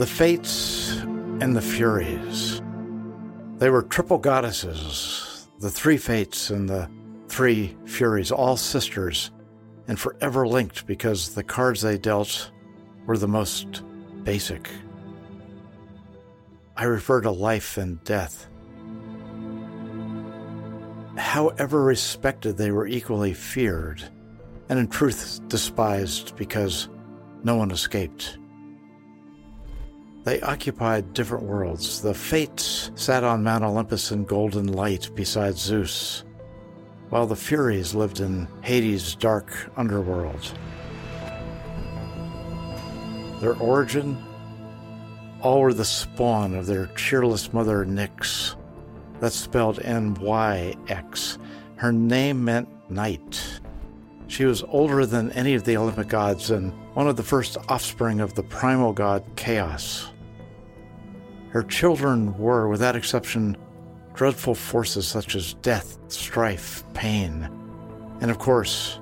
The Fates and the Furies. They were triple goddesses, the three Fates and the three Furies, all sisters, and forever linked because the cards they dealt were the most basic. I refer to life and death. However respected, they were equally feared, and in truth despised because no one escaped. They occupied different worlds. The Fates sat on Mount Olympus in golden light beside Zeus, while the Furies lived in Hades' dark underworld. Their origin? All were the spawn of their cheerless mother, Nyx. That's spelled N Y X. Her name meant night. She was older than any of the Olympic gods and one of the first offspring of the primal god Chaos. Her children were, without exception, dreadful forces such as death, strife, pain, and of course,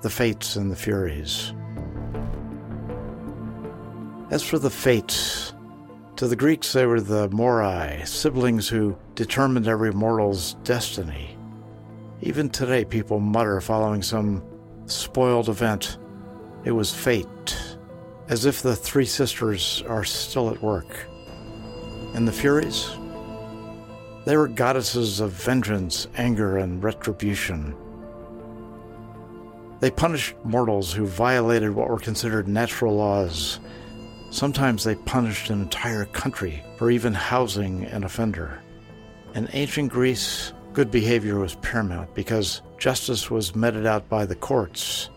the Fates and the Furies. As for the Fates, to the Greeks they were the Moirai, siblings who determined every mortal's destiny. Even today, people mutter following some spoiled event, it was fate, as if the three sisters are still at work. And the Furies? They were goddesses of vengeance, anger, and retribution. They punished mortals who violated what were considered natural laws. Sometimes they punished an entire country for even housing an offender. In ancient Greece, good behavior was paramount because justice was meted out by the courts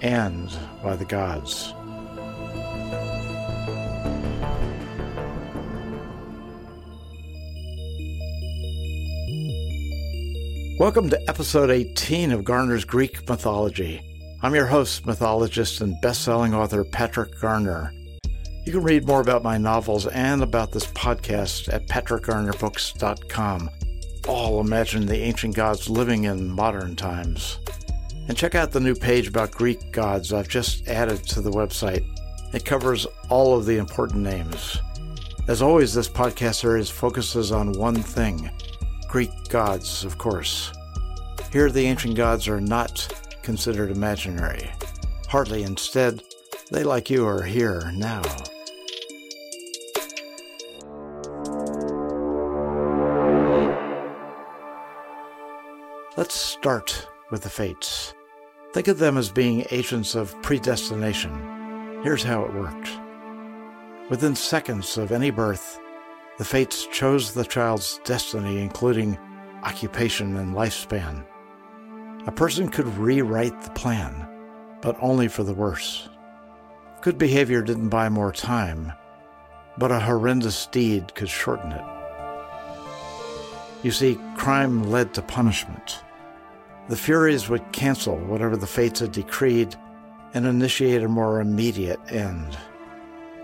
and by the gods. Welcome to episode 18 of Garner's Greek Mythology. I'm your host, mythologist, and best-selling author Patrick Garner. You can read more about my novels and about this podcast at patrickgarnerbooks.com. All imagine the ancient gods living in modern times. And check out the new page about Greek gods I've just added to the website. It covers all of the important names. As always, this podcast series focuses on one thing Greek gods, of course. Here, the ancient gods are not considered imaginary. Hardly instead, they, like you, are here now. Let's start with the fates. Think of them as being agents of predestination. Here's how it worked. Within seconds of any birth, the fates chose the child's destiny, including occupation and lifespan. A person could rewrite the plan, but only for the worse. Good behavior didn't buy more time, but a horrendous deed could shorten it. You see, crime led to punishment. The Furies would cancel whatever the fates had decreed and initiate a more immediate end.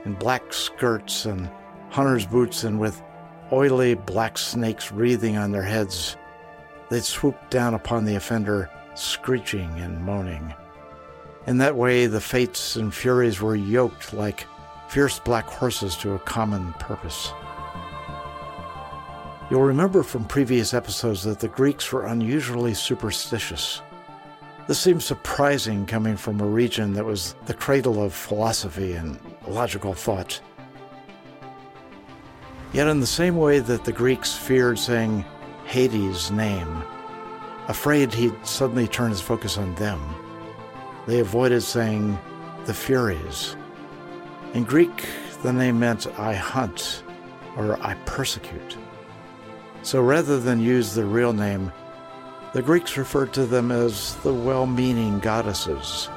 In black skirts and hunter's boots and with oily black snakes wreathing on their heads, they'd swoop down upon the offender, screeching and moaning. In that way, the fates and furies were yoked like fierce black horses to a common purpose. You'll remember from previous episodes that the Greeks were unusually superstitious. This seems surprising coming from a region that was the cradle of philosophy and logical thought. Yet, in the same way that the Greeks feared saying Hades' name, afraid he'd suddenly turn his focus on them, they avoided saying the Furies. In Greek, the name meant I hunt or I persecute. So rather than use the real name, the Greeks referred to them as the well meaning goddesses.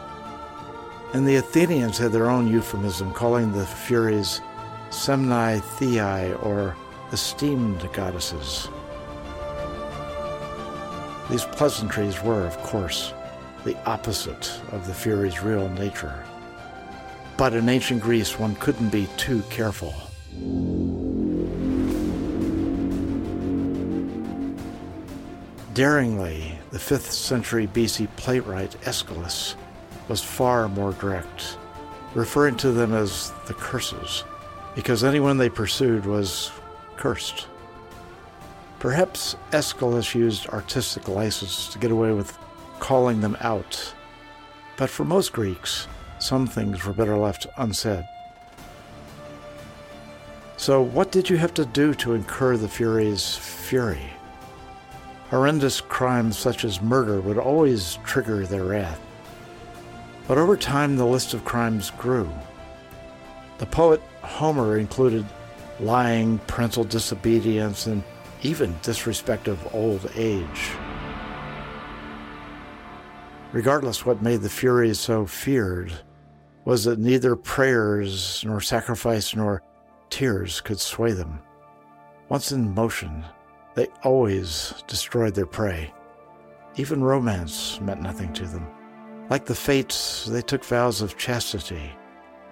And the Athenians had their own euphemism, calling the Furies Semnai Theai, or esteemed goddesses. These pleasantries were, of course, the opposite of the Furies' real nature. But in ancient Greece, one couldn't be too careful. Daringly, the 5th century BC playwright Aeschylus was far more direct, referring to them as the curses because anyone they pursued was cursed. Perhaps Aeschylus used artistic license to get away with calling them out, but for most Greeks, some things were better left unsaid. So, what did you have to do to incur the Furies' fury? Horrendous crimes such as murder would always trigger their wrath. But over time, the list of crimes grew. The poet Homer included lying, parental disobedience, and even disrespect of old age. Regardless what made the Furies so feared was that neither prayers nor sacrifice nor tears could sway them. Once in motion, they always destroyed their prey. Even romance meant nothing to them. Like the fates, they took vows of chastity.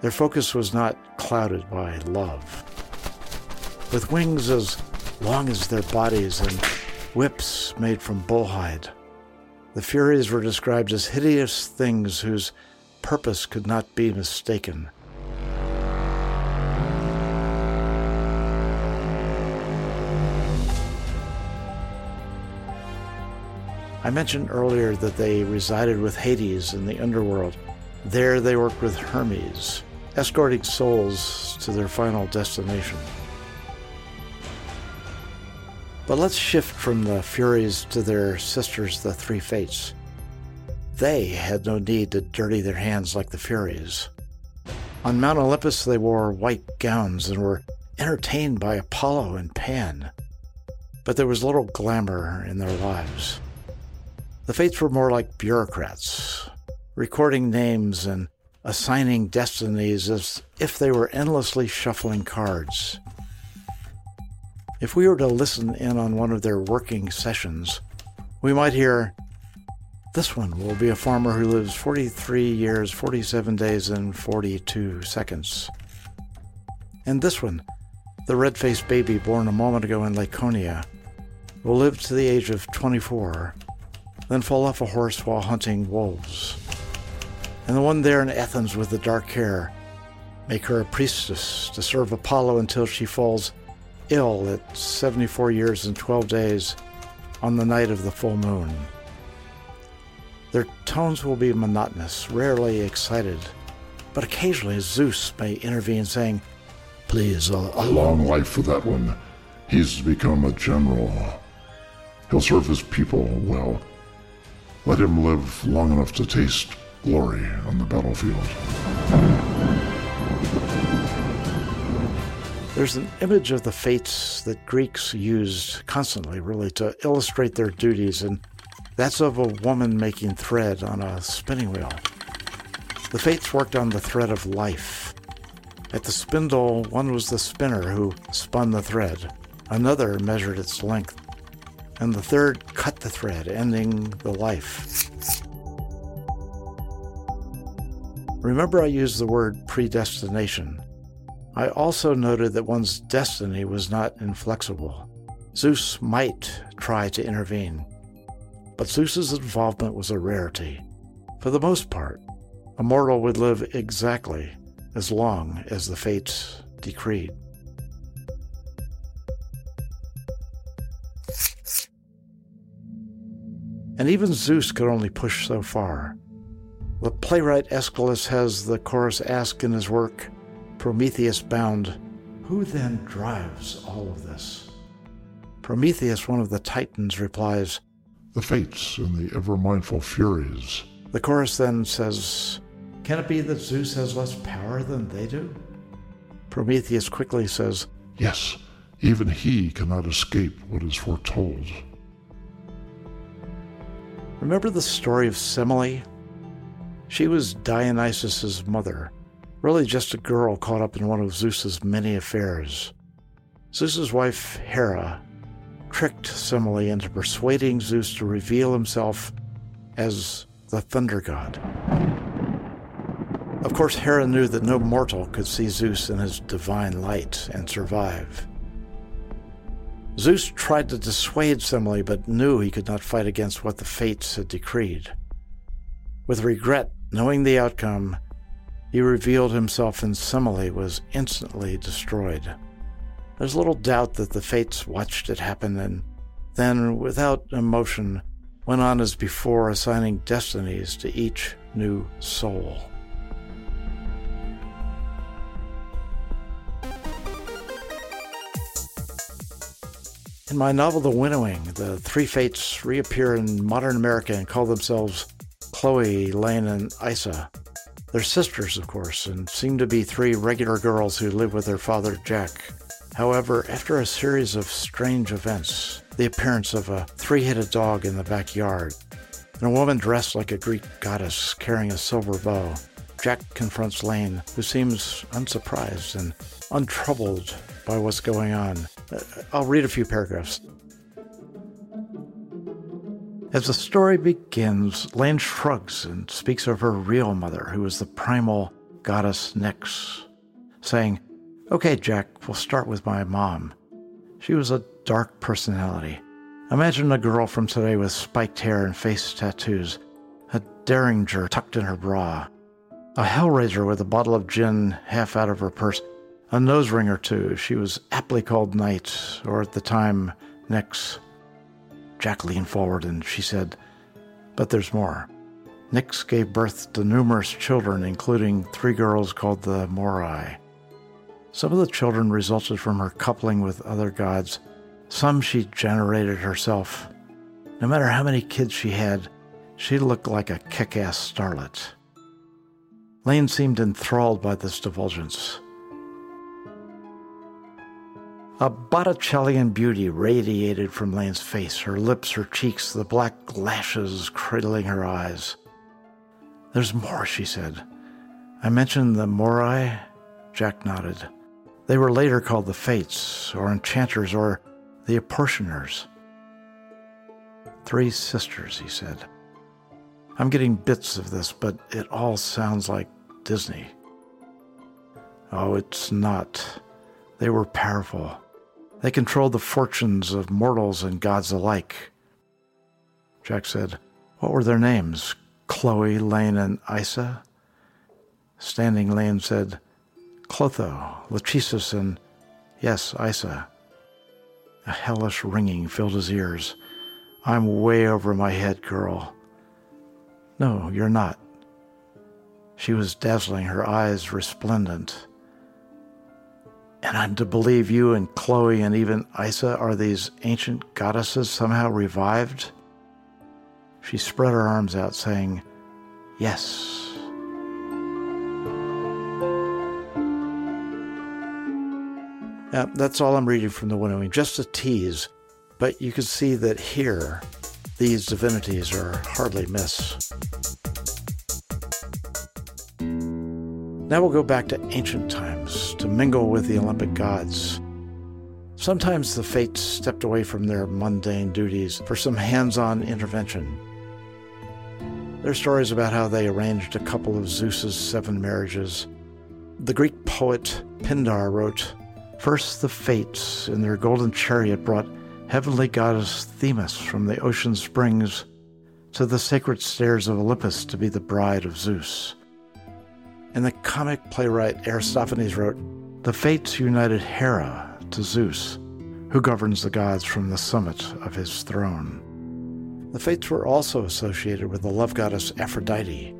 Their focus was not clouded by love. With wings as long as their bodies and whips made from bullhide, the Furies were described as hideous things whose purpose could not be mistaken. I mentioned earlier that they resided with Hades in the underworld. There they worked with Hermes, escorting souls to their final destination. But let's shift from the Furies to their sisters, the Three Fates. They had no need to dirty their hands like the Furies. On Mount Olympus, they wore white gowns and were entertained by Apollo and Pan. But there was little glamour in their lives. The Fates were more like bureaucrats, recording names and assigning destinies as if they were endlessly shuffling cards. If we were to listen in on one of their working sessions, we might hear this one will be a farmer who lives 43 years, 47 days, and 42 seconds. And this one, the red faced baby born a moment ago in Laconia, will live to the age of 24 then fall off a horse while hunting wolves. And the one there in Athens with the dark hair, make her a priestess to serve Apollo until she falls ill at 74 years and 12 days on the night of the full moon. Their tones will be monotonous, rarely excited, but occasionally Zeus may intervene, saying, Please, uh, a long life for that one. He's become a general. He'll serve his people well. Let him live long enough to taste glory on the battlefield. There's an image of the fates that Greeks used constantly, really, to illustrate their duties, and that's of a woman making thread on a spinning wheel. The fates worked on the thread of life. At the spindle, one was the spinner who spun the thread, another measured its length and the third cut the thread, ending the life. Remember, I used the word predestination. I also noted that one's destiny was not inflexible. Zeus might try to intervene, but Zeus's involvement was a rarity. For the most part, a mortal would live exactly as long as the fates decreed. And even Zeus could only push so far. The playwright Aeschylus has the chorus ask in his work, Prometheus Bound, Who then drives all of this? Prometheus, one of the Titans, replies, The fates and the ever mindful Furies. The chorus then says, Can it be that Zeus has less power than they do? Prometheus quickly says, Yes, even he cannot escape what is foretold. Remember the story of Semele? She was Dionysus's mother, really just a girl caught up in one of Zeus's many affairs. Zeus's wife, Hera, tricked Semele into persuading Zeus to reveal himself as the thunder god. Of course, Hera knew that no mortal could see Zeus in his divine light and survive. Zeus tried to dissuade Semele, but knew he could not fight against what the fates had decreed. With regret, knowing the outcome, he revealed himself and Semele was instantly destroyed. There's little doubt that the fates watched it happen and then, without emotion, went on as before, assigning destinies to each new soul. In my novel The Winnowing, the three fates reappear in modern America and call themselves Chloe, Lane, and Isa. They're sisters, of course, and seem to be three regular girls who live with their father, Jack. However, after a series of strange events, the appearance of a three headed dog in the backyard, and a woman dressed like a Greek goddess carrying a silver bow, Jack confronts Lane, who seems unsurprised and untroubled by what's going on. I'll read a few paragraphs. As the story begins, Lane shrugs and speaks of her real mother, who is the primal goddess Nyx, saying, Okay, Jack, we'll start with my mom. She was a dark personality. Imagine a girl from today with spiked hair and face tattoos, a derringer tucked in her bra, a hellraiser with a bottle of gin half out of her purse, a nose ring or two. She was aptly called Night, or at the time, Nyx. Jack leaned forward and she said, But there's more. Nyx gave birth to numerous children, including three girls called the Moirai. Some of the children resulted from her coupling with other gods. Some she generated herself. No matter how many kids she had, she looked like a kick ass starlet. Lane seemed enthralled by this divulgence. A Botticellian beauty radiated from Lane's face, her lips, her cheeks, the black lashes cradling her eyes. There's more, she said. I mentioned the Moirai. Jack nodded. They were later called the Fates, or Enchanters, or the Apportioners. Three sisters, he said. I'm getting bits of this, but it all sounds like Disney. Oh, it's not. They were powerful. They controlled the fortunes of mortals and gods alike. Jack said, What were their names? Chloe, Lane, and Isa? Standing Lane said, Clotho, Lachesis, and yes, Isa. A hellish ringing filled his ears. I'm way over my head, girl. No, you're not. She was dazzling, her eyes resplendent. And I'm to believe you and Chloe and even Isa are these ancient goddesses somehow revived? She spread her arms out, saying, Yes. Now, that's all I'm reading from the winnowing, just a tease, but you can see that here, these divinities are hardly miss. Now we'll go back to ancient times to mingle with the Olympic gods. Sometimes the fates stepped away from their mundane duties for some hands on intervention. There are stories about how they arranged a couple of Zeus's seven marriages. The Greek poet Pindar wrote First, the fates in their golden chariot brought heavenly goddess Themis from the ocean springs to the sacred stairs of Olympus to be the bride of Zeus. And the comic playwright Aristophanes wrote, The fates united Hera to Zeus, who governs the gods from the summit of his throne. The fates were also associated with the love goddess Aphrodite.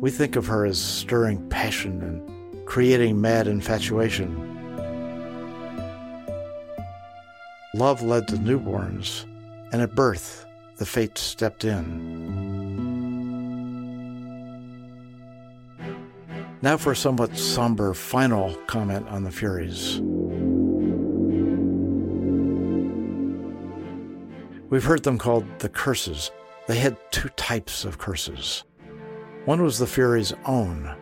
We think of her as stirring passion and creating mad infatuation. Love led to newborns, and at birth, the fates stepped in. Now for a somewhat somber final comment on the Furies. We've heard them called the curses. They had two types of curses. One was the Furies' own,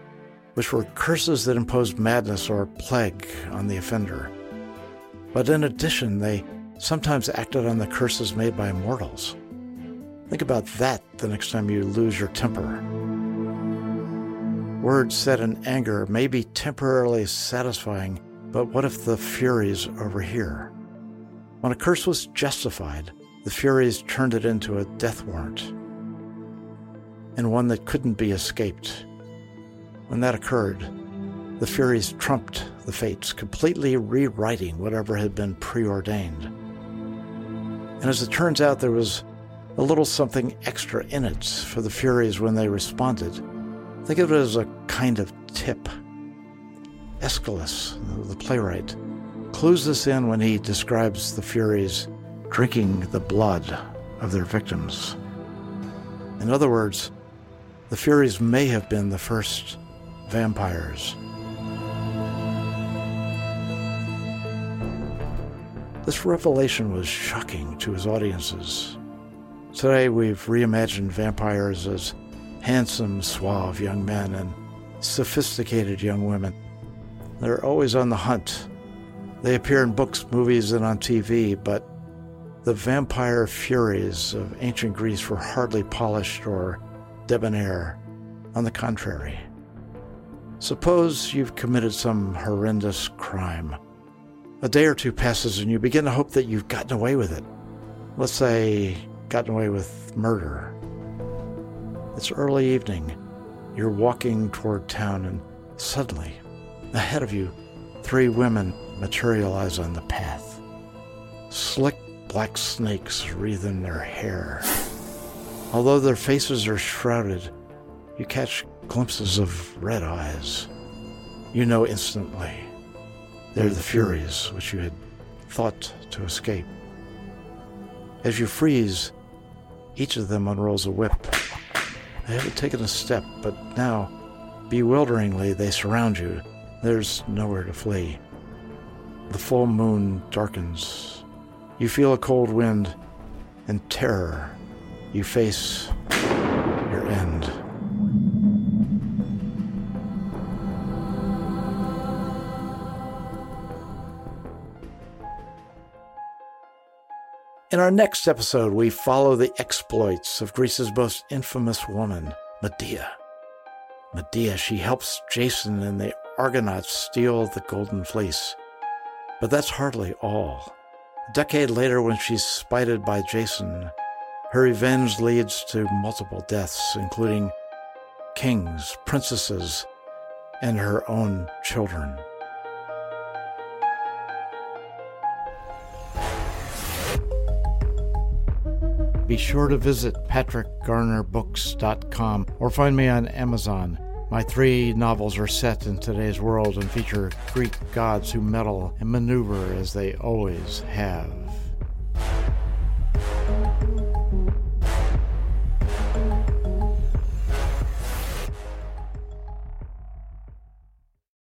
which were curses that imposed madness or plague on the offender. But in addition, they sometimes acted on the curses made by mortals. Think about that the next time you lose your temper. Words said in anger may be temporarily satisfying, but what if the Furies overhear? When a curse was justified, the Furies turned it into a death warrant, and one that couldn't be escaped. When that occurred, the Furies trumped the fates, completely rewriting whatever had been preordained. And as it turns out, there was a little something extra in it for the Furies when they responded. Think of it as a kind of tip. Aeschylus, the playwright, clues this in when he describes the Furies drinking the blood of their victims. In other words, the Furies may have been the first vampires. This revelation was shocking to his audiences. Today, we've reimagined vampires as handsome, suave young men and sophisticated young women. They're always on the hunt. They appear in books, movies, and on TV, but the vampire furies of ancient Greece were hardly polished or debonair. On the contrary, suppose you've committed some horrendous crime. A day or two passes and you begin to hope that you've gotten away with it. Let's say, gotten away with murder. It's early evening. You're walking toward town, and suddenly, ahead of you, three women materialize on the path. Slick black snakes wreathe in their hair. Although their faces are shrouded, you catch glimpses of red eyes. You know instantly they're the Furies which you had thought to escape. As you freeze, each of them unrolls a whip. They haven't taken a step, but now, bewilderingly, they surround you. There's nowhere to flee. The full moon darkens. You feel a cold wind and terror. You face In our next episode, we follow the exploits of Greece's most infamous woman, Medea. Medea, she helps Jason and the Argonauts steal the Golden Fleece. But that's hardly all. A decade later, when she's spited by Jason, her revenge leads to multiple deaths, including kings, princesses, and her own children. Be sure to visit patrickgarnerbooks.com or find me on Amazon. My three novels are set in today's world and feature Greek gods who meddle and maneuver as they always have.